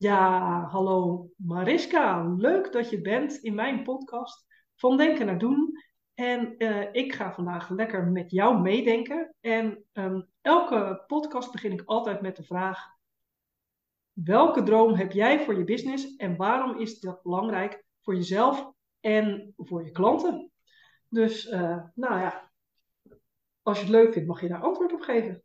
Ja, hallo Mariska. Leuk dat je bent in mijn podcast Van Denken naar Doen. En eh, ik ga vandaag lekker met jou meedenken. En ehm, elke podcast begin ik altijd met de vraag: welke droom heb jij voor je business en waarom is dat belangrijk voor jezelf en voor je klanten? Dus, uh, nou ja, als je het leuk vindt, mag je daar antwoord op geven.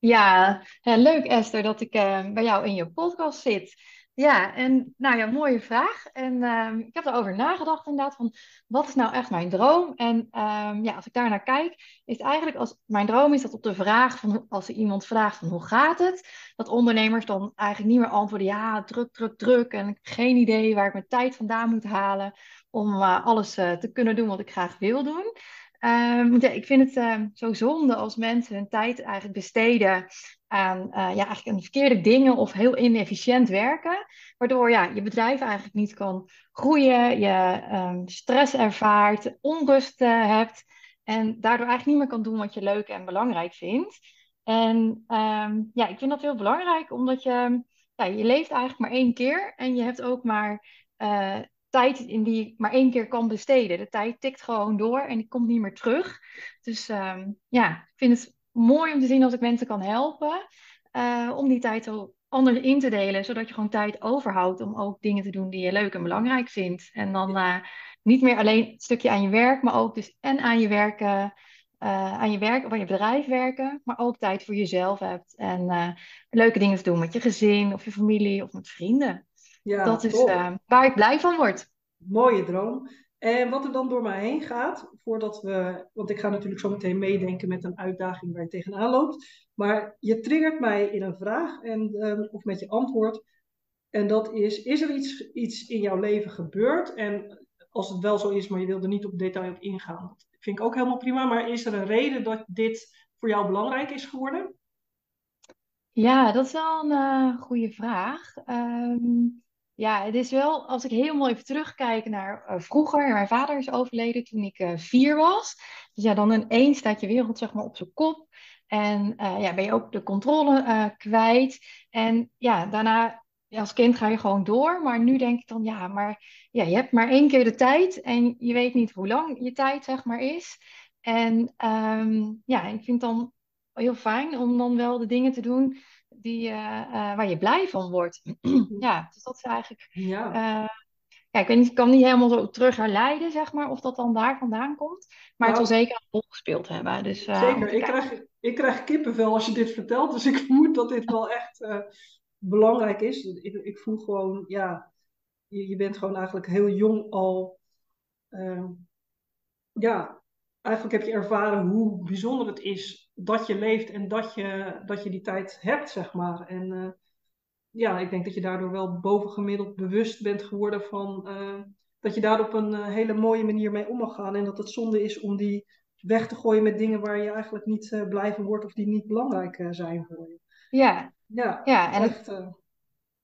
Ja, leuk Esther dat ik eh, bij jou in je podcast zit. Ja, en nou ja, mooie vraag. En ehm, ik heb erover nagedacht inderdaad van wat is nou echt mijn droom? En ehm, ja, als ik daar naar kijk, is eigenlijk als mijn droom is dat op de vraag van als er iemand vraagt van hoe gaat het, dat ondernemers dan eigenlijk niet meer antwoorden ja, druk, druk, druk en ik heb geen idee waar ik mijn tijd vandaan moet halen om uh, alles te kunnen doen wat ik graag wil doen. Um, ja, ik vind het uh, zo zonde als mensen hun tijd eigenlijk besteden aan, uh, ja, eigenlijk aan verkeerde dingen of heel inefficiënt werken. Waardoor ja, je bedrijf eigenlijk niet kan groeien, je um, stress ervaart, onrust uh, hebt. En daardoor eigenlijk niet meer kan doen wat je leuk en belangrijk vindt. En ja, ik vind dat heel belangrijk, omdat je, ja, je leeft eigenlijk maar één keer. En je hebt ook maar uh, tijd in die ik maar één keer kan besteden. De tijd tikt gewoon door en die komt niet meer terug. Dus um, ja, ik vind het mooi om te zien als ik mensen kan helpen. Uh, om die tijd zo anders in te delen, zodat je gewoon tijd overhoudt om ook dingen te doen die je leuk en belangrijk vindt. En dan uh, niet meer alleen een stukje aan je werk, maar ook dus en aan je werken. Uh, aan je werk of aan je bedrijf werken, maar ook tijd voor jezelf hebt. En leuke dingen te doen met je gezin of je familie of met vrienden. Ja, dat is uh, waar ik blij van word. Mooie droom. En wat er dan door mij heen gaat, voordat we, want ik ga natuurlijk zo meteen meedenken met een uitdaging waar je tegenaan loopt. Maar je triggert mij in een vraag en, um, of met je antwoord. En dat is, is er iets, iets in jouw leven gebeurd? En als het wel zo is, maar je wil er niet op detail op ingaan, dat vind ik ook helemaal prima. Maar is er een reden dat dit voor jou belangrijk is geworden? Ja, dat is wel een uh, goede vraag. Um, ja, het is wel, als ik helemaal even terugkijk naar uh, vroeger, mijn vader is overleden toen ik uh, vier was. Dus ja, dan ineens staat je wereld zeg maar op zijn kop. En uh, ja, ben je ook de controle kwijt. En ja, daarna, als kind ga je gewoon door. Maar nu denk ik dan, ja, maar ja, je hebt maar één keer de tijd. En je weet niet hoe lang je tijd zeg maar is. En um, ja, ik vind het dan heel fijn om dan wel de dingen te doen die, uh, uh, waar je blij van wordt. ja, dus dat is eigenlijk. Ja. Uh, ja, ik weet niet, ik kan niet helemaal zo terug herleiden, zeg maar, of dat dan daar vandaan komt. Maar nou, het zal zeker een rol gespeeld hebben. Dus, zeker, ik krijg, ik krijg kippenvel als je dit vertelt. Dus ik vermoed dat dit wel echt belangrijk is. Ik, ik voel gewoon, ja, je, je bent gewoon eigenlijk heel jong al. ja, eigenlijk heb je ervaren hoe bijzonder het is dat je leeft en dat je, dat je die tijd hebt, zeg maar. En uh, ja, ik denk dat je daardoor wel bovengemiddeld bewust bent geworden van uh, dat je daar op een uh, hele mooie manier mee om mag gaan. En dat het zonde is om die weg te gooien met dingen waar je eigenlijk niet blij van wordt of die niet belangrijk zijn voor je. Ja, ja, ja en echt, het...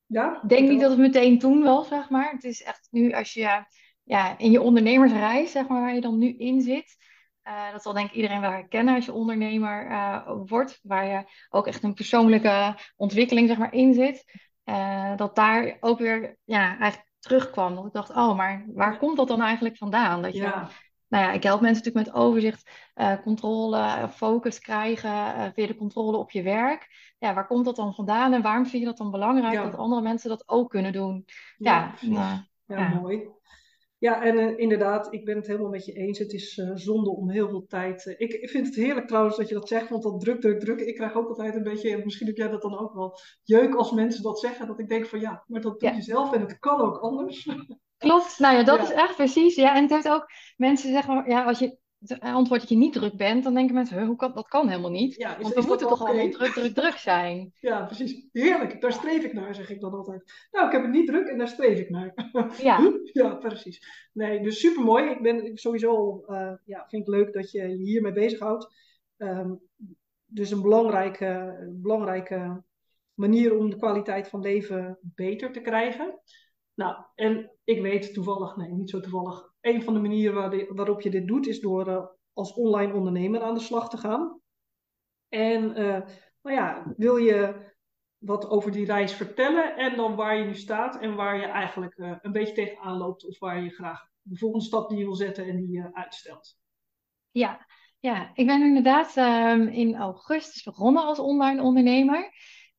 ja, ik denk niet dat het meteen toen was, zeg maar. Het is echt nu als je ja, in je ondernemersreis, zeg maar, waar je dan nu in zit uh, dat zal denk ik iedereen wel herkennen als je ondernemer uh, wordt, waar je ook echt een persoonlijke ontwikkeling zeg maar, in zit. Uh, dat daar ook weer ja, eigenlijk terugkwam. Dat ik dacht, oh, maar waar komt dat dan eigenlijk vandaan? Dat je, ja. Nou ja, ik help mensen natuurlijk met overzicht, controle, focus krijgen, via de controle op je werk. Ja, waar komt dat dan vandaan en waarom vind je dat dan belangrijk ja. dat andere mensen dat ook kunnen doen? Ja, ja, ja mooi. Ja, en uh, inderdaad, ik ben het helemaal met je eens. Het is uh, zonde om heel veel tijd. Uh, ik, ik, vind het heerlijk trouwens dat je dat zegt, want dat druk, druk, druk. Ik krijg ook altijd een beetje, en misschien heb jij dat dan ook wel, jeuk als mensen dat zeggen. Dat ik denk van ja, maar dat doe je zelf en het kan ook anders. Klopt, nou ja, dat ja. is echt precies. Ja, en het heeft ook mensen zeggen, ja, als je antwoord dat je niet druk bent, dan denken mensen, hoe kan, dat kan helemaal niet. Ja, want we moeten toch allemaal druk, druk, druk zijn. Ja, precies. Heerlijk, daar streef ik naar, zeg ik dan altijd. Nou, ik heb het niet druk en daar streef ik naar. Ja, ja precies. Nee, dus super mooi. Ik ben sowieso, uh, ja, vind ik leuk dat je je hiermee bezighoudt. Um, dus een belangrijke, belangrijke manier om de kwaliteit van leven beter te krijgen. Nou, en ik weet toevallig, nee, niet zo toevallig, een van de manieren waarop je dit doet is door uh, als online ondernemer aan de slag te gaan. En uh, nou ja, wil je wat over die reis vertellen en dan waar je nu staat en waar je eigenlijk een beetje tegenaan loopt of waar je graag de volgende stap die je wil zetten en die je uitstelt. Ja, ja, ik ben inderdaad um, in augustus begonnen als online ondernemer.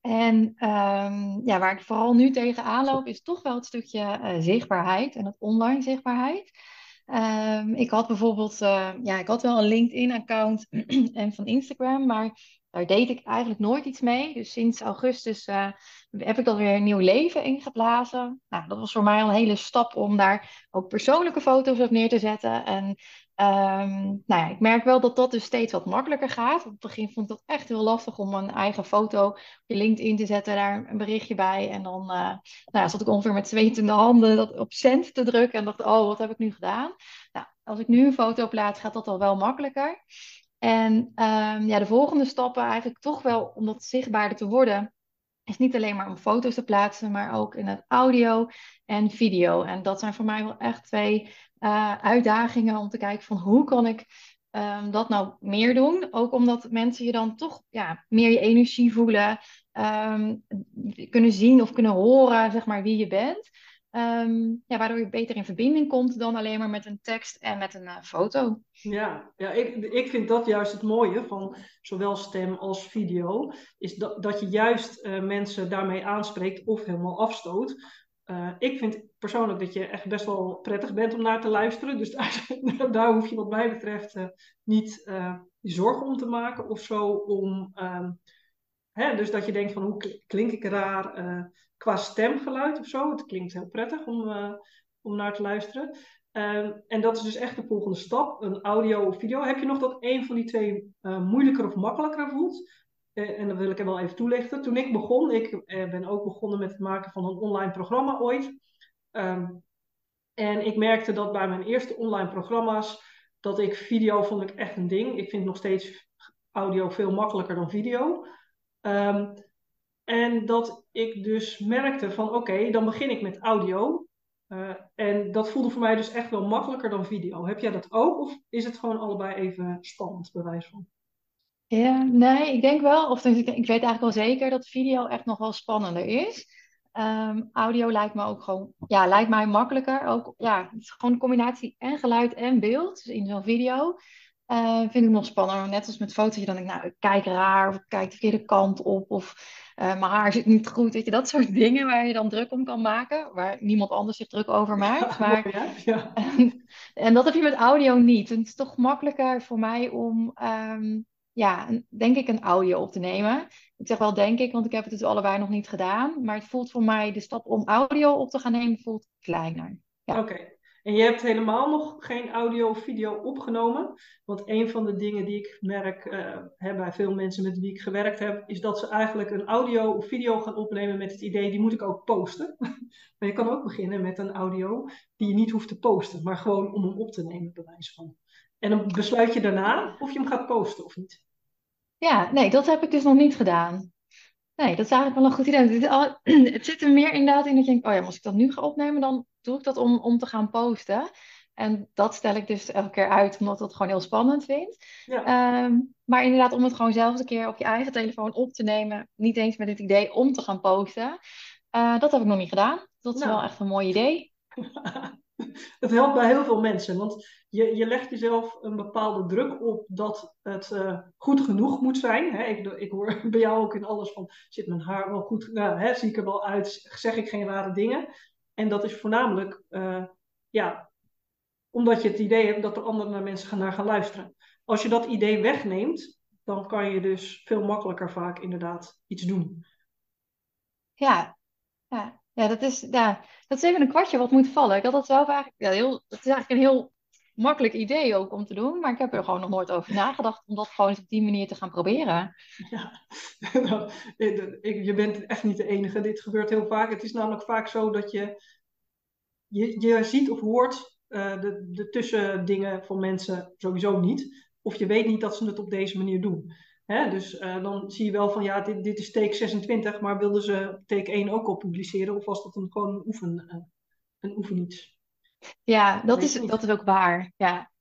En um, ja, waar ik vooral nu tegenaan loop, is toch wel het stukje zichtbaarheid en het online zichtbaarheid. Um, ik had bijvoorbeeld, uh, ja, ik had wel een LinkedIn-account en van Instagram, maar daar deed ik eigenlijk nooit iets mee. Dus sinds augustus uh, heb ik dat weer een nieuw leven ingeblazen. Nou, dat was voor mij al een hele stap om daar ook persoonlijke foto's op neer te zetten. En Um, nou ja, ik merk wel dat dat dus steeds wat makkelijker gaat. Op het begin vond ik dat echt heel lastig om een eigen foto op je LinkedIn te zetten, daar een berichtje bij. En dan uh, nou ja, zat ik ongeveer met zwetende handen dat op cent te drukken en dacht, oh, wat heb ik nu gedaan? Nou, als ik nu een foto plaats, gaat dat al wel makkelijker. En um, ja, de volgende stappen eigenlijk toch wel om dat zichtbaarder te worden, is niet alleen maar om foto's te plaatsen, maar ook in het audio en video. En dat zijn voor mij wel echt twee uh, uitdagingen om te kijken van hoe kan ik um, dat nou meer doen. Ook omdat mensen je dan toch ja, meer je energie voelen, um, kunnen zien of kunnen horen zeg maar, wie je bent. Um, ja, waardoor je beter in verbinding komt dan alleen maar met een tekst en met een uh, foto. Ja, ja ik, ik vind dat juist het mooie van zowel stem als video. Is dat, dat je juist uh, mensen daarmee aanspreekt of helemaal afstoot. Uh, ik vind persoonlijk dat je echt best wel prettig bent om naar te luisteren. Dus daar, hoef je wat mij betreft uh, niet uh, zorgen om te maken of zo. Om, ehm, hè, dus dat je denkt van hoe klink ik raar qua stemgeluid of zo. Het klinkt heel prettig om, om naar te luisteren. Ehm, en dat is dus echt de volgende stap, een audio of video. Heb je nog dat een van die twee moeilijker of makkelijker voelt? Eh, en dat wil ik er wel even toelichten. Toen ik begon, ik eh, ben ook begonnen met het maken van een online programma ooit. Ehm, en ik merkte dat bij mijn eerste online programma's, dat ik video vond ik echt een ding. Ik vind nog steeds audio veel makkelijker dan video. Um, en dat ik dus merkte van oké, dan begin ik met audio. Uh, en dat voelde voor mij dus echt wel makkelijker dan video. Heb jij dat ook? Of is het gewoon allebei even spannend, bewijs van? Ja, nee, ik denk wel, of ik, ik weet eigenlijk wel zeker dat video echt nog wel spannender is. Um, audio lijkt me ook gewoon, ja, lijkt mij makkelijker. Ook, ja, het is gewoon een combinatie en geluid en beeld. Dus in zo'n video uh, vind ik nog spannender. Net als met foto's, je dan denkt, nou, ik kijk raar, of ik kijk de verkeerde kant op, of uh, mijn haar zit niet goed. Weet je, dat soort dingen waar je dan druk om kan maken, waar niemand anders zich druk over maakt. Maar, ja, ja. En, en, dat heb je met audio niet. En het is toch makkelijker voor mij om um, ja, denk ik een audio op te nemen. Ik zeg wel denk ik, want ik heb het dus allebei nog niet gedaan. Maar het voelt voor mij, de stap om audio op te gaan nemen, voelt kleiner. Ja. Oké. En je hebt helemaal nog geen audio of video opgenomen. Want een van de dingen die ik merk uh, bij veel mensen met wie ik gewerkt heb, is dat ze eigenlijk een audio of video gaan opnemen met het idee, die moet ik ook posten. maar je kan ook beginnen met een audio die je niet hoeft te posten, maar gewoon om hem op te nemen, bij wijze van. En dan besluit je daarna of je hem gaat posten of niet. Ja, nee, dat heb ik dus nog niet gedaan. Nee, dat is eigenlijk wel een goed idee. Het zit er meer inderdaad in dat je denkt, oh ja, als ik dat nu ga opnemen, dan doe ik dat om, om te gaan posten. En dat stel ik dus elke keer uit, omdat ik het gewoon heel spannend vind. Ja. Ehm, maar inderdaad, om het gewoon zelf een keer op je eigen telefoon op te nemen, niet eens met het idee om te gaan posten, uh, dat heb ik nog niet gedaan. Dat is nou. wel echt een mooi idee. Het helpt bij heel veel mensen, want je, je legt jezelf een bepaalde druk op dat het uh, goed genoeg moet zijn. Hè? Ik, ik, hoor bij jou ook in alles van, zit mijn haar wel goed, nou, hè, zie ik er wel uit, zeg ik geen rare dingen. En dat is voornamelijk, uh, ja, omdat je het idee hebt dat er andere mensen gaan naar gaan luisteren. Als je dat idee wegneemt, dan kan je dus veel makkelijker vaak inderdaad iets doen. Ja, ja. Ja, dat is, ja, dat is even een kwartje wat moet vallen. Ik had dat zelf eigenlijk, ja, heel, dat is eigenlijk een heel makkelijk idee ook om te doen, maar ik heb er gewoon nog nooit over nagedacht om dat gewoon op die manier te gaan proberen. Ja, je bent echt niet de enige. Dit gebeurt heel vaak. Het is namelijk vaak zo dat je, je, je ziet of hoort uh, de, de tussendingen van mensen sowieso niet. Of je weet niet dat ze het op deze manier doen. Hè? Dus uh, dan zie je wel van ja, dit, dit is take 26, maar wilden ze take 1 ook al publiceren? Of was dat een, gewoon een, oefen, uh, een oefeniets? Ja, dat is, dat is ook waar. Ja.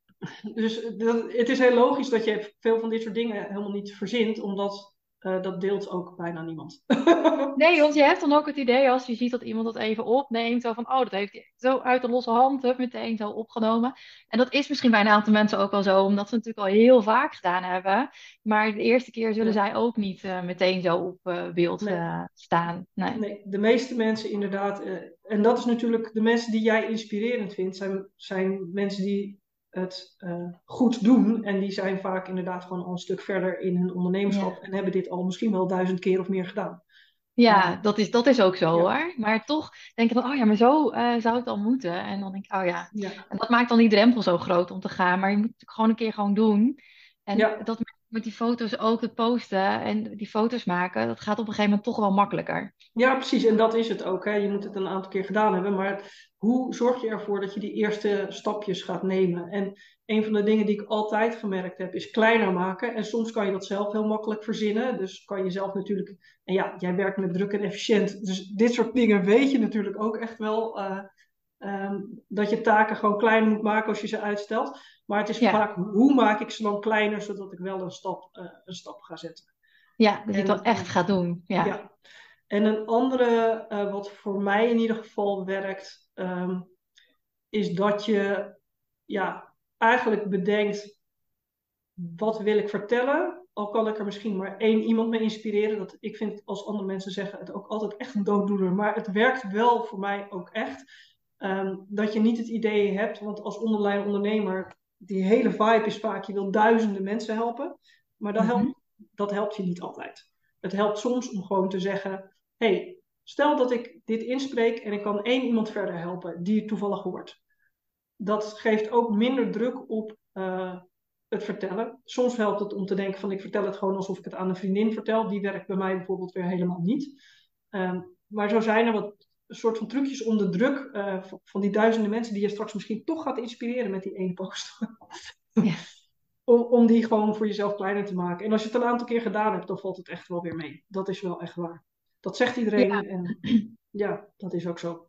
Dus dat, het is heel logisch dat je veel van dit soort dingen helemaal niet verzint, omdat uh, dat deelt ook bijna niemand. nee, want je hebt dan ook het idee als je ziet dat iemand dat even opneemt, zo van, oh, dat heeft hij zo uit de losse hand, hup, meteen zo opgenomen. En dat is misschien bij een aantal mensen ook wel zo, omdat ze natuurlijk al heel vaak gedaan hebben. Maar de eerste keer zullen zij ook niet uh, meteen zo op uh, beeld nee. staan. Nee. nee. de meeste mensen inderdaad, en dat is natuurlijk de mensen die jij inspirerend vindt, zijn, zijn mensen die het uh, goed doen. En die zijn vaak inderdaad gewoon al een stuk verder in hun ondernemerschap. En hebben dit al misschien wel duizend keer of meer gedaan. Ja, dat, is, dat is ook zo hoor. Maar toch denk ik van, oh ja, maar zo uh, zou het al moeten. En dan denk ik, oh ja. ja. En dat maakt dan die drempel zo groot om te gaan. Maar je moet het gewoon een keer gewoon doen. En dat die foto's ook het posten en die foto's maken, dat gaat op een gegeven moment toch wel makkelijker. Ja, precies. En dat is het ook. Hè. Je moet het een aantal keer gedaan hebben. Maar hoe zorg je ervoor dat je die eerste stapjes gaat nemen? En een van de dingen die ik altijd gemerkt heb, is kleiner maken. En soms kan je dat zelf heel makkelijk verzinnen. Dus kan je zelf natuurlijk. En ja, jij werkt met druk en efficiënt. Dus dit soort dingen weet je natuurlijk ook echt wel. Uh, um, dat je taken gewoon kleiner moet maken als je ze uitstelt. Maar het is vaak hoe maak ik ze dan kleiner, zodat ik wel een stap, uh, een stap ga zetten. Ja, dat je wel echt gaat doen. Ja. ja. En een andere, uh, wat voor mij in ieder geval werkt, um, is dat je ja, eigenlijk bedenkt, wat wil ik vertellen? Al kan ik er misschien maar één iemand mee inspireren. Dat, ik vind, als andere mensen zeggen, het ook altijd echt een dooddoener. Maar het werkt wel voor mij ook echt. Um, dat je niet het idee hebt, want als onderlijn ondernemer die hele vibe is vaak, je wil duizenden mensen helpen. Maar dat, helpt, mhm. dat helpt je niet altijd. Het helpt soms om gewoon te zeggen, hey, stel dat ik dit inspreek en ik kan één iemand verder helpen die het toevallig hoort. Dat geeft ook minder druk op uh, het vertellen. Soms helpt het om te denken van ik vertel het gewoon alsof ik het aan een vriendin vertel. Die werkt bij mij bijvoorbeeld weer helemaal niet. Um, maar zo zijn er wat een soort van trucjes om de druk uh, van die duizenden mensen die je straks misschien toch gaat inspireren met die ene post. ja. om, om die gewoon voor jezelf kleiner te maken. En als je het een aantal keer gedaan hebt, dan valt het echt wel weer mee. Dat is wel echt waar. Dat zegt iedereen ja. en ja, dat is ook zo.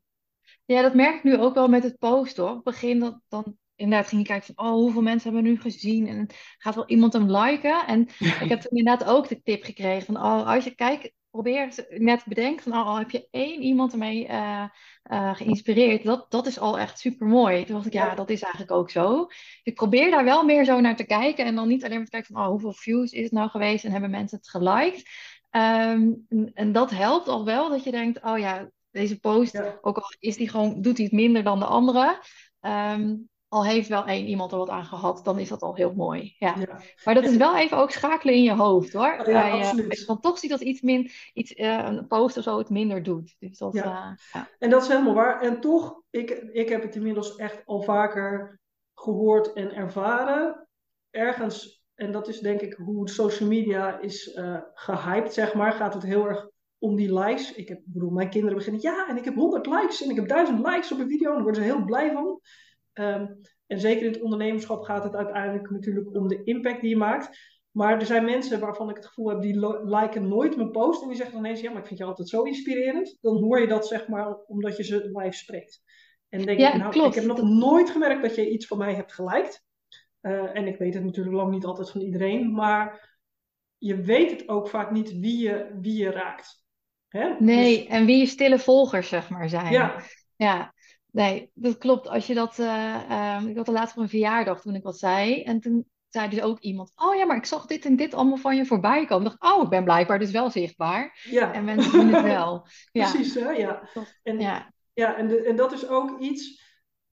Ja, dat merk ik nu ook wel met het posten hoor. Op het begin dat, dan inderdaad ging je kijken van, oh, hoeveel mensen hebben nu gezien? En gaat wel iemand hem liken? En ik heb toen inderdaad ook de tip gekregen van, oh, als je kijkt, probeer net bedenken van, oh, al heb je één iemand ermee uh, uh, geïnspireerd, dat, dat is al echt super mooi. Toen dacht ik, ja, dat is eigenlijk ook zo. Ik probeer daar wel meer zo naar te kijken en dan niet alleen maar te kijken van, oh, hoeveel views is het nou geweest en hebben mensen het geliked. Um, en, en, dat helpt al wel, dat je denkt, oh ja, deze post, ook al is die gewoon, doet hij het minder dan de andere. Um, al heeft wel één iemand er wat aan gehad, dan is dat al heel mooi. Ja. Maar dat is wel even ook schakelen in je hoofd hoor. Ja, Bij, uh, absoluut. Want toch ziet dat iets min, iets, uh, een post of zo het minder doet. Dus dat, ja. Uh, ja. En dat is helemaal waar. En toch, ik, ik heb het inmiddels echt al vaker gehoord en ervaren. Ergens, en dat is denk ik hoe social media is uh, gehyped, zeg maar, gaat het heel erg om die likes. Ik heb, bedoel, mijn kinderen beginnen, ja, en ik heb 100 likes en ik heb 1000 likes op een video. En daar worden ze heel blij van. Um, en zeker in het ondernemerschap gaat het uiteindelijk natuurlijk om de impact die je maakt. Maar er zijn mensen waarvan ik het gevoel heb, die liken nooit mijn post. En die zeggen dan ineens, ja, maar ik vind je altijd zo inspirerend. Dan hoor je dat zeg maar omdat je ze live spreekt. En denk ja, ik, nou, klopt. ik heb nog nooit gemerkt dat je iets van mij hebt geliked. Uh, en ik weet het natuurlijk lang niet altijd van iedereen. Maar je weet het ook vaak niet wie je, wie je raakt. Hè? Nee, dus... en wie je stille volgers zeg maar zijn. Ja. ja. Nee, dat klopt. Als je dat, uh, um, ik had er laatst op een verjaardag toen ik wat zei. En toen zei dus ook iemand, oh ja, maar ik zag dit en dit allemaal van je voorbij komen. Ik dacht, oh, ik ben blijkbaar dus wel zichtbaar. Ja. En mensen doen het wel. Ja. Precies, hè? Ja. En, ja. ja en, de, en dat is ook iets,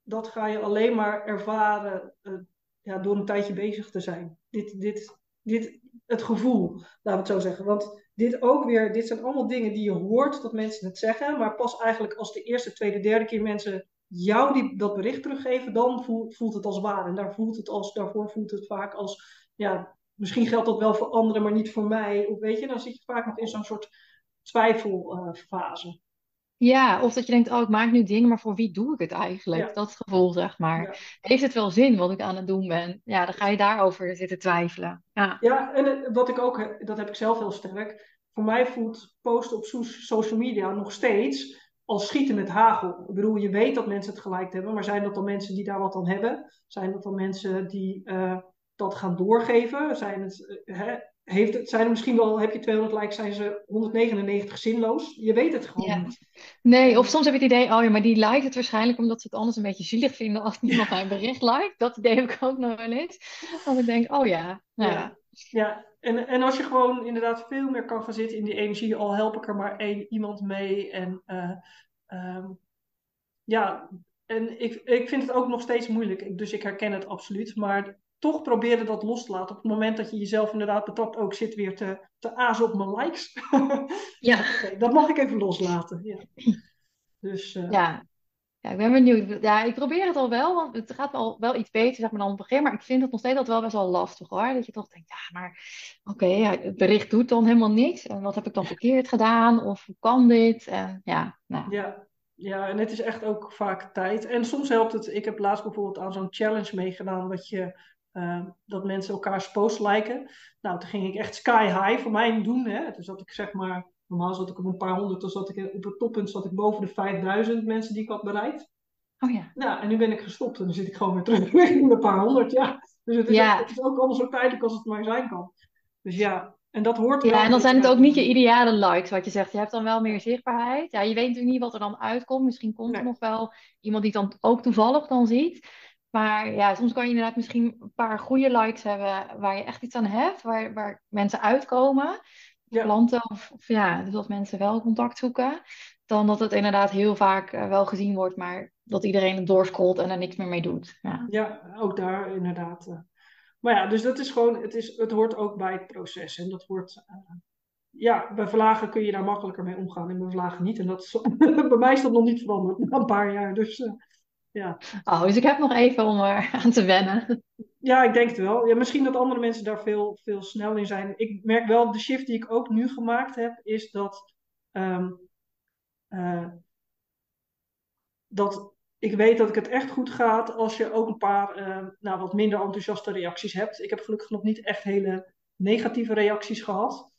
dat ga je alleen maar ervaren uh, ja, door een tijdje bezig te zijn. Dit, dit, dit, het gevoel, laten we het zo zeggen. Want dit ook weer, dit zijn allemaal dingen die je hoort dat mensen het zeggen, maar pas eigenlijk als de eerste, tweede, derde keer mensen jou die, dat bericht teruggeven, dan voelt, voelt het als waar. En daar voelt het als, daarvoor voelt het vaak als, ja, misschien geldt dat wel voor anderen, maar niet voor mij. Of weet je, dan zit je vaak nog in zo'n soort twijfelfase. Uh, ja, of dat je denkt, oh, ik maak nu dingen, maar voor wie doe ik het eigenlijk? Dat gevoel, zeg maar. Ja. Heeft het wel zin wat ik aan het doen ben? Ja, dan ga je daarover zitten twijfelen. Ja, ja en wat ik ook, dat heb ik zelf heel sterk. Voor mij voelt posten op social media nog steeds als schieten met hagel. Ik bedoel, je weet dat mensen het gelijk hebben, maar zijn dat dan mensen die daar wat aan hebben? Zijn dat dan mensen die uh, dat gaan doorgeven? Zijn het, uh, hè? heeft het, zijn er misschien wel, heb je 200 likes, zijn ze 199 zinloos. Je weet het gewoon Ja. niet. Nee, of soms heb je het idee, oh ja, maar die liked het waarschijnlijk omdat ze het anders een beetje zielig vinden als niemand mijn bericht liked. Dat idee heb ik ook nog wel eens. Dat ik denk, oh ja, nou ja. Ja, ja. En, en als je gewoon inderdaad veel meer kan gaan zitten in die energie, al help ik er maar één iemand mee. En eh, ehm, ja, en ik, ik vind het ook nog steeds moeilijk, dus ik herken het absoluut. Maar toch proberen dat los te laten op het moment dat je jezelf inderdaad betrapt. Ook zit weer te, te azen op mijn likes. Ja, dat mag ik even loslaten. Ja. Dus eh, ja. Ja, ik ben benieuwd. Ja, ik probeer het al wel, want het gaat wel, wel iets beter, zeg maar, dan het begin. Maar ik vind het nog steeds altijd wel best wel lastig, hoor. Dat je toch denkt, ja, maar oké, ja, het bericht doet dan helemaal niks. En wat heb ik dan verkeerd gedaan? Of hoe kan dit? En ja, nou, Ja, ja, en het is echt ook vaak tijd. En soms helpt het. Ik heb laatst bijvoorbeeld aan zo'n challenge meegedaan dat je eh, dat mensen elkaars posts liken. Nou, toen ging ik echt sky high voor mijn doen. Hè. Dus dat ik zeg maar, normaal zat ik op een paar honderd, dan zat ik op het toppunt zat ik boven de 5000 mensen die ik had bereikt. oh ja. Nou, en nu ben ik gestopt en dan zit ik gewoon weer terug in de paar honderd. Ja. Dus het is, Ja. het is ook allemaal zo tijdelijk als het maar zijn kan. Dus ja, en dat hoort wel Ja, en dan een zijn het ook niet je ideale likes, wat je zegt. Je hebt dan wel meer zichtbaarheid. Ja, je weet natuurlijk niet wat er dan uitkomt. Misschien komt er nog wel iemand die het dan ook toevallig dan ziet. Maar ja, soms kan je inderdaad misschien een paar goede likes hebben waar je echt iets aan hebt, waar, waar mensen uitkomen, Ja. klanten of, of ja, dus dat mensen wel contact zoeken. Dan dat het inderdaad heel vaak eh, wel gezien wordt, maar dat iedereen het doorscrollt en er niks meer mee doet. Ja, Ja, ook daar inderdaad. eh. Maar ja, dus dat is gewoon, het, is, het hoort ook bij het proces. En dat wordt, eh, ja, bij vlagen kun je daar makkelijker mee omgaan en bij vlagen niet. En dat is, bij mij is dat nog niet veranderd na een paar jaar. Dus ja. oh, dus ik heb nog even om er aan te wennen. Ja, ik denk het wel. Ja, misschien dat andere mensen daar veel, veel snel in zijn. Ik merk wel, de shift die ik ook nu gemaakt heb, is dat, ehm, eh, dat ik weet dat ik het echt goed gaat als je ook een paar eh, nou, wat minder enthousiaste reacties hebt. Ik heb gelukkig nog niet echt hele negatieve reacties gehad.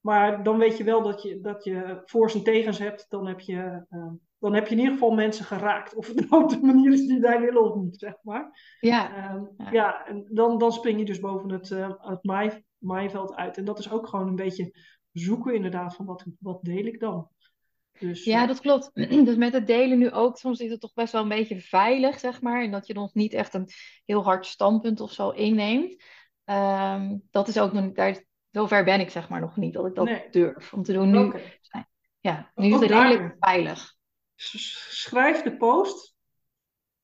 Maar dan weet je wel dat je, dat je voor's en tegens hebt. Dan heb, je, eh, dan heb je in ieder geval mensen geraakt. Of het nou op de manier is die zij willen of niet, zeg maar. Ja, Ehm, Ja. ja. en dan, dan spring je dus boven het, eh, het maai, maaiveld uit. En dat is ook gewoon een beetje zoeken inderdaad van wat, wat deel ik dan. Dus, Ja, eh, dat klopt. Dus met het delen nu ook, soms is het toch best wel een beetje veilig, zeg maar. En dat je nog niet echt een heel hard standpunt of zo inneemt. Ehm, dat is ook nog, daar, zover ben ik zeg maar nog niet, dat ik dat Nee. durf om te doen. Nu, ja, nu is het daar redelijk veilig. Schrijf de post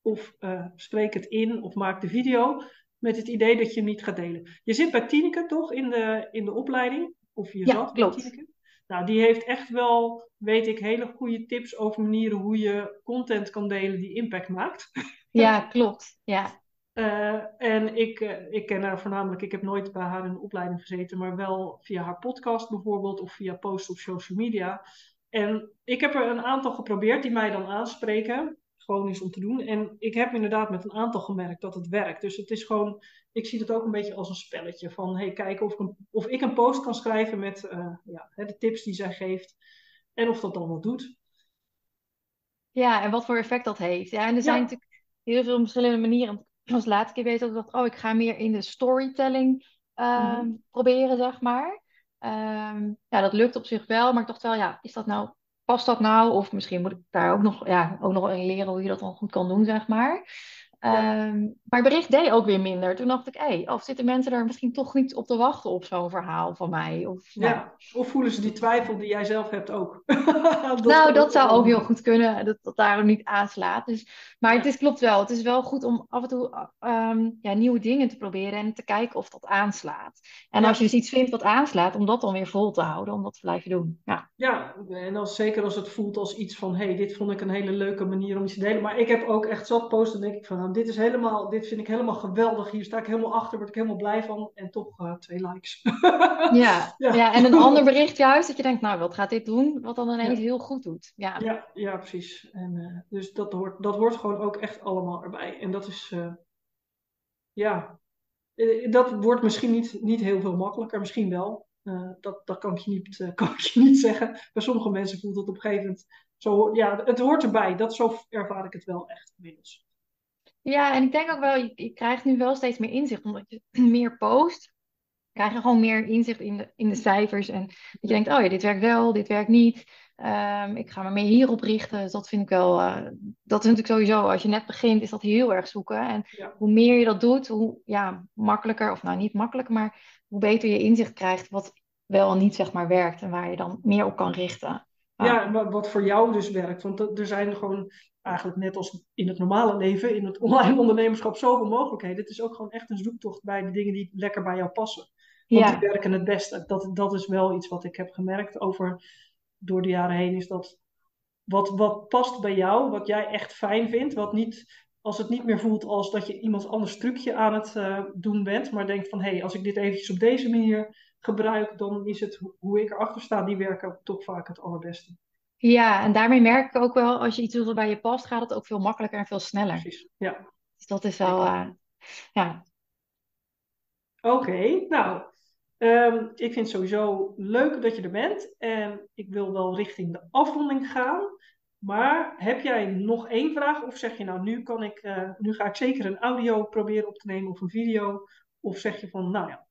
of eh, spreek het in of maak de video met het idee dat je hem niet gaat delen. Je zit bij Tineke toch in de, in de opleiding? Of je Ja, zat bij klopt. Tineke? Nou, die heeft echt wel, weet ik, hele goede tips over manieren hoe je content kan delen die impact maakt. Ja, klopt. Ja, Eh, en ik, eh, ik ken haar voornamelijk, ik heb nooit bij haar in de opleiding gezeten, maar wel via haar podcast bijvoorbeeld of via posts op social media. En ik heb er een aantal geprobeerd die mij dan aanspreken, gewoon eens om te doen. En ik heb inderdaad met een aantal gemerkt dat het werkt. Dus het is gewoon, ik zie het ook een beetje als een spelletje van, hey, kijken of ik een, of ik een post kan schrijven met eh, ja, de tips die zij geeft en of dat dan wat doet. ja, en wat voor effect dat heeft. Ja, en er zijn Ja. natuurlijk heel veel verschillende manieren. Als laatste keer weet ik dat, oh, ik ga meer in de storytelling ehm, Mhm. proberen, zeg maar. Ehm, ja, dat lukt op zich wel, maar ik dacht wel, ja, is dat nou, past dat nou? Of misschien moet ik daar ook nog, ja, ook nog in leren hoe je dat dan goed kan doen, zeg maar. Ehm, maar het bericht deed ook weer minder. Toen dacht ik, hé, of zitten mensen er misschien toch niet op te wachten op zo'n verhaal van mij? Of, nou, Ja, of voelen ze die twijfel die jij zelf hebt ook? Dat Nou, dat zou ook heel goed kunnen, dat dat daarom niet aanslaat. Dus, maar het is, klopt wel, het is wel goed om af en toe ehm, ja, nieuwe dingen te proberen en te kijken of dat aanslaat. En Ja. als je dus iets vindt wat aanslaat, om dat dan weer vol te houden, om dat te blijven doen. Ja, Ja, en als, zeker als het voelt als iets van, hey, dit vond ik een hele leuke manier om iets te delen. Maar ik heb ook echt zat posten, denk ik van, nou, dit is helemaal, dit vind ik helemaal geweldig. Hier sta ik helemaal achter, word ik helemaal blij van. En toch eh, twee likes. ja, Ja. ja. en een ander bericht juist, dat je denkt, nou, wat gaat dit doen? Wat dan ineens Ja. heel goed doet. Ja, Ja, ja, precies. En, eh, dus dat hoort, dat hoort gewoon ook echt allemaal erbij. En dat is, eh, ja, dat wordt misschien niet, niet heel veel makkelijker, misschien wel. Dat dat kan, ik je niet, kan ik je niet zeggen. Bij sommige mensen voelt het op een gegeven moment zo, ja, het hoort erbij. Dat, zo ervaar ik het wel echt inmiddels. Ja en ik denk ook wel, je, je krijgt nu wel steeds meer inzicht, omdat je meer post. krijg je gewoon meer inzicht in de, in de cijfers. En dat je denkt, oh ja, dit werkt wel, dit werkt niet. Ehm, ik ga me meer hierop richten. Dus dat vind ik wel, uh, dat is natuurlijk sowieso, als je net begint, is dat heel erg zoeken. En hoe meer je dat doet, hoe ja, makkelijker, of nou niet makkelijker, maar hoe beter je inzicht krijgt wat wel en niet zeg maar werkt. En waar je dan meer op kan richten. Ja, wat voor jou dus werkt. Want er zijn gewoon eigenlijk net als in het normale leven, in het online ondernemerschap, zoveel mogelijkheden. Het is ook gewoon echt een zoektocht bij de dingen die lekker bij jou passen. Want die werken het beste. Dat, dat is wel iets wat ik heb gemerkt over door de jaren heen. Is dat wat, wat past bij jou, wat jij echt fijn vindt, wat niet als het niet meer voelt als dat je iemand anders trucje aan het uh, doen bent, maar denkt van hé, hey, als ik dit eventjes op deze manier gebruik, dan is het hoe ik erachter sta, die werken toch vaak het allerbeste. Ja, en daarmee merk ik ook wel, als je iets doet wat bij je past, gaat het ook veel makkelijker en veel sneller. Precies, ja. Dus dat is wel, uh, ja. Oké, nou, um, ik vind het sowieso leuk dat je er bent. En ik wil wel richting de afronding gaan. Maar heb jij nog één vraag? Of zeg je nou, nu, kan ik, uh, nu ga ik zeker een audio proberen op te nemen of een video? Of zeg je van, nou ja,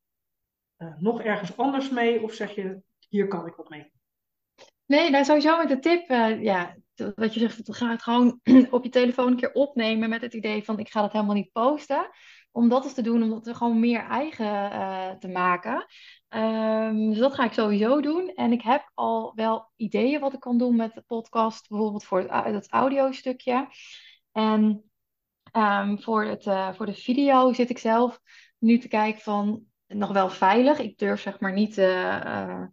uh, nog ergens anders mee? Of zeg je, hier kan ik wat mee? Nee, nou sowieso met de tip, uh, ja, wat je zegt, ga het gewoon op je telefoon een keer opnemen met het idee van ik ga dat helemaal niet posten. Om dat te doen, om dat er gewoon meer eigen te maken. Um, dus dat ga ik sowieso doen. En ik heb al wel ideeën wat ik kan doen met de podcast, bijvoorbeeld voor het, het audiostukje. En um, voor, het, uh, voor de video zit ik zelf nu te kijken van nog wel veilig. Ik durf zeg maar niet uh,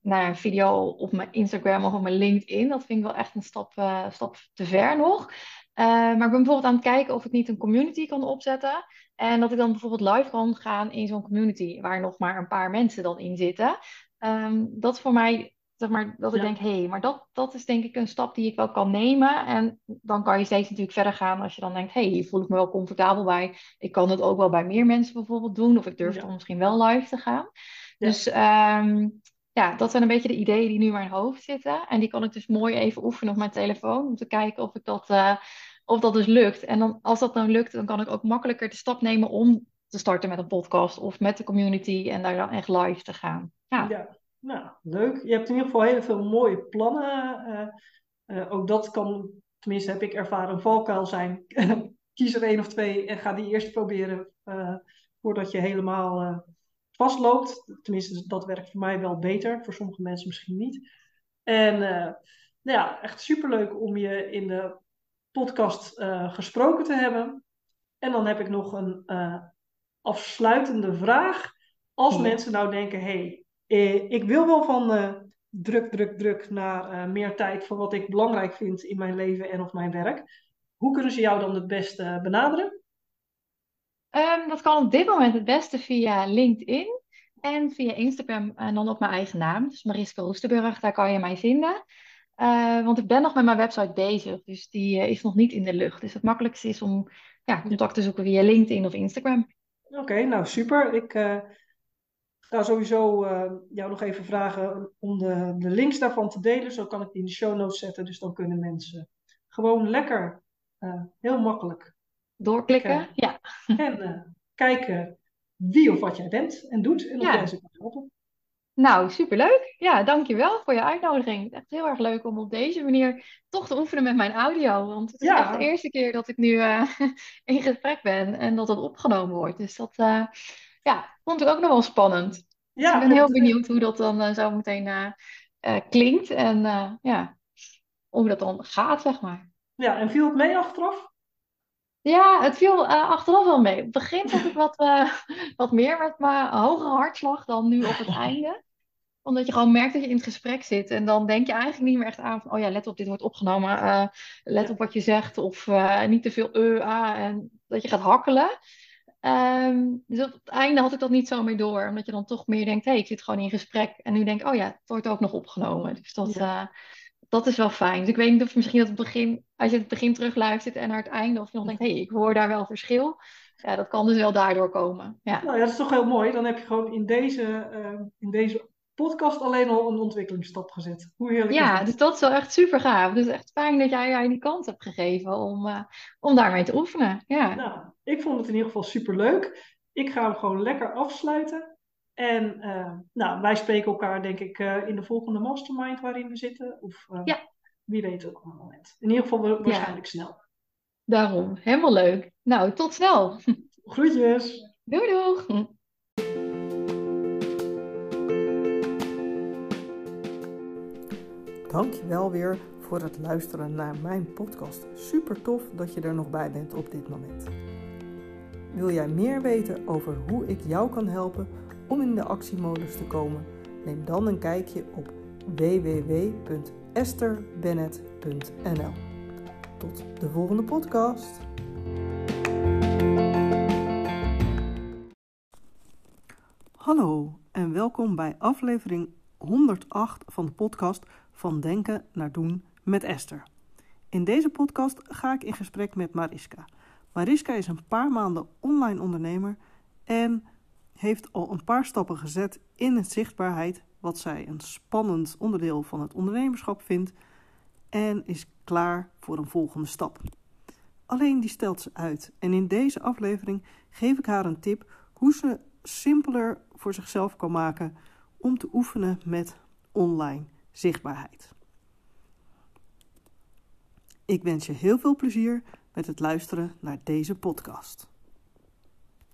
naar een video op mijn Instagram of op mijn LinkedIn. Dat vind ik wel echt een stap, stap te ver nog. Uh, maar ik ben bijvoorbeeld aan het kijken of ik niet een community kan opzetten. En dat ik dan bijvoorbeeld live kan gaan in zo'n community waar nog maar een paar mensen dan in zitten. Um, dat is voor mij, zeg maar, dat ik denk, hé, hey, maar dat, dat is denk ik een stap die ik wel kan nemen. En dan kan je steeds natuurlijk verder gaan als je dan denkt, hé, hey, hier voel ik me wel comfortabel bij. Ik kan het ook wel bij meer mensen bijvoorbeeld doen. Of ik durf ja. dan misschien wel live te gaan. Ja. Dus um, ja, dat zijn een beetje de ideeën die nu in mijn hoofd zitten. En die kan ik dus mooi even oefenen op mijn telefoon. Om te kijken of, ik dat, uh, of dat dus lukt. En dan, als dat nou lukt, dan kan ik ook makkelijker de stap nemen om te starten met een podcast. Of met de community en daar dan echt live te gaan. Ja, nou, leuk. Je hebt in ieder geval heel veel mooie plannen. Uh, uh, ook dat kan, tenminste heb ik ervaren, een valkuil zijn. Kies er één of twee en ga die eerst proberen voordat je helemaal vastloopt. Tenminste, dat werkt voor mij wel beter. Voor sommige mensen misschien niet. En uh, nou ja, echt superleuk om je in de podcast uh, gesproken te hebben. En dan heb ik nog een uh, afsluitende vraag. Als ja. mensen nou denken, hé, hey, ik wil wel van druk, druk, druk naar meer tijd voor wat ik belangrijk vind in mijn leven en of mijn werk. Hoe kunnen ze jou dan het beste benaderen? Um, dat kan op dit moment het beste via LinkedIn en via Instagram en dan op mijn eigen naam. Dus Mariska Roesterburg, daar kan je mij vinden. Uh, want ik ben nog met mijn website bezig, dus die uh, is nog niet in de lucht. Dus het makkelijkste is om ja, contact te zoeken via LinkedIn of Instagram. Oké, nou super. Ik uh, ga sowieso jou nog even vragen om de, de links daarvan te delen. Zo kan ik die in de show notes zetten. Dus dan kunnen mensen gewoon lekker, heel makkelijk Doorklikken, ja. En uh, kijken wie of wat jij bent en doet en of ja. jij ze kan helpen. Nou, superleuk. Ja, dankjewel voor je uitnodiging. Het is echt heel erg leuk om op deze manier toch te oefenen met mijn audio. Want het is ja. echt de eerste keer dat ik nu uh, in gesprek ben en dat het opgenomen wordt. Dus dat uh, ja, vond ik ook nog wel spannend. Ja, dus ik ben heel benieuwd hoe dat dan zo meteen klinkt en ja, hoe dat dan gaat, zeg maar. Ja, en viel het mee achteraf? Ja, het viel uh, achteraf wel mee. Op het begin had ik wat, uh, wat meer met mijn hogere hartslag dan nu op het einde. Omdat je gewoon merkt dat je in het gesprek zit. En dan denk je eigenlijk niet meer echt aan van... oh ja, let op, dit wordt opgenomen. Uh, let op wat je zegt. Of niet te veel uh, ah, en dat je gaat hakkelen. Um, dus op het einde had ik dat niet zo mee door. Omdat je dan toch meer denkt... hé, hey, ik zit gewoon in gesprek. En nu denk ik, oh ja, het wordt ook nog opgenomen. Dus dat... Ja dat is wel fijn. Dus ik weet niet of je misschien het begin, als je het begin terugluistert en naar het einde, of je nog denkt, hé, hey, ik hoor daar wel verschil. Ja, dat kan dus wel daardoor komen. Ja. Nou ja, dat is toch heel mooi. Dan heb je gewoon in deze, uh, in deze podcast alleen al een ontwikkelingsstap gezet. Hoe heerlijk ja, is dat? dus dat is wel echt super gaaf. Dus echt fijn dat jij jij die kans hebt gegeven om, uh, om daarmee te oefenen. Ja. Nou, ik vond het in ieder geval super leuk. Ik ga hem gewoon lekker afsluiten. En nou, wij spreken elkaar denk ik in de volgende mastermind waarin we zitten. Of ja. wie weet ook op een moment. In ieder geval waarschijnlijk snel. Daarom, helemaal leuk. Nou, tot snel. Groetjes. Doei doeg. Dankjewel weer voor het luisteren naar mijn podcast. Super tof dat je er nog bij bent op dit moment. Wil jij meer weten over hoe ik jou kan helpen om in de actiemodus te komen? Neem dan een kijkje op www.esterbennett.nl. Tot de volgende podcast. Hallo en welkom bij aflevering 108 van de podcast Van Denken naar Doen met Esther. In deze podcast ga ik in gesprek met Mariska. Mariska is een paar maanden online ondernemer en heeft al een paar stappen gezet in het zichtbaarheid, wat zij een spannend onderdeel van het ondernemerschap vindt, en is klaar voor een volgende stap. Alleen die stelt ze uit en in deze aflevering geef ik haar een tip hoe ze simpeler voor zichzelf kan maken om te oefenen met online zichtbaarheid. Ik wens je heel veel plezier met het luisteren naar deze podcast.